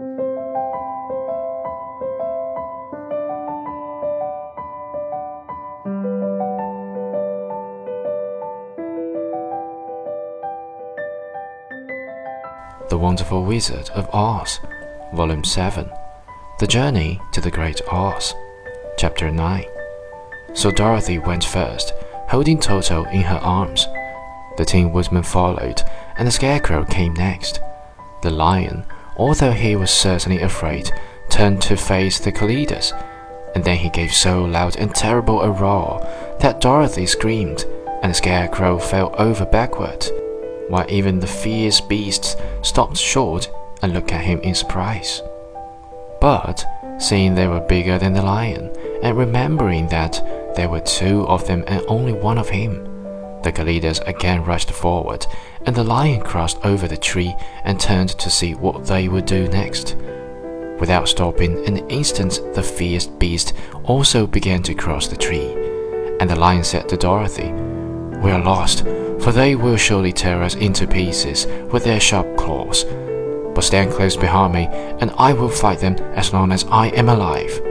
The Wonderful Wizard of Oz, Volume 7 The Journey to the Great Oz, Chapter 9. So Dorothy went first, holding Toto in her arms. The Tin Woodman followed, and the Scarecrow came next. The Lion, although he was certainly afraid, turned to face the Kalidahs, and then he gave so loud and terrible a roar that Dorothy screamed, and the Scarecrow fell over backward while even the fierce beasts stopped short and looked at him in surprise. But, seeing they were bigger than the lion, and remembering that there were two of them and only one of him, the Kalidahs again rushed forward, and the lion crossed over the tree and turned to see what they would do next. Without stopping an instant, the fierce beast also began to cross the tree, and the lion said to Dorothy, We are lost for they will surely tear us into pieces with their sharp claws. But stand close behind me, and I will fight them as long as I am alive.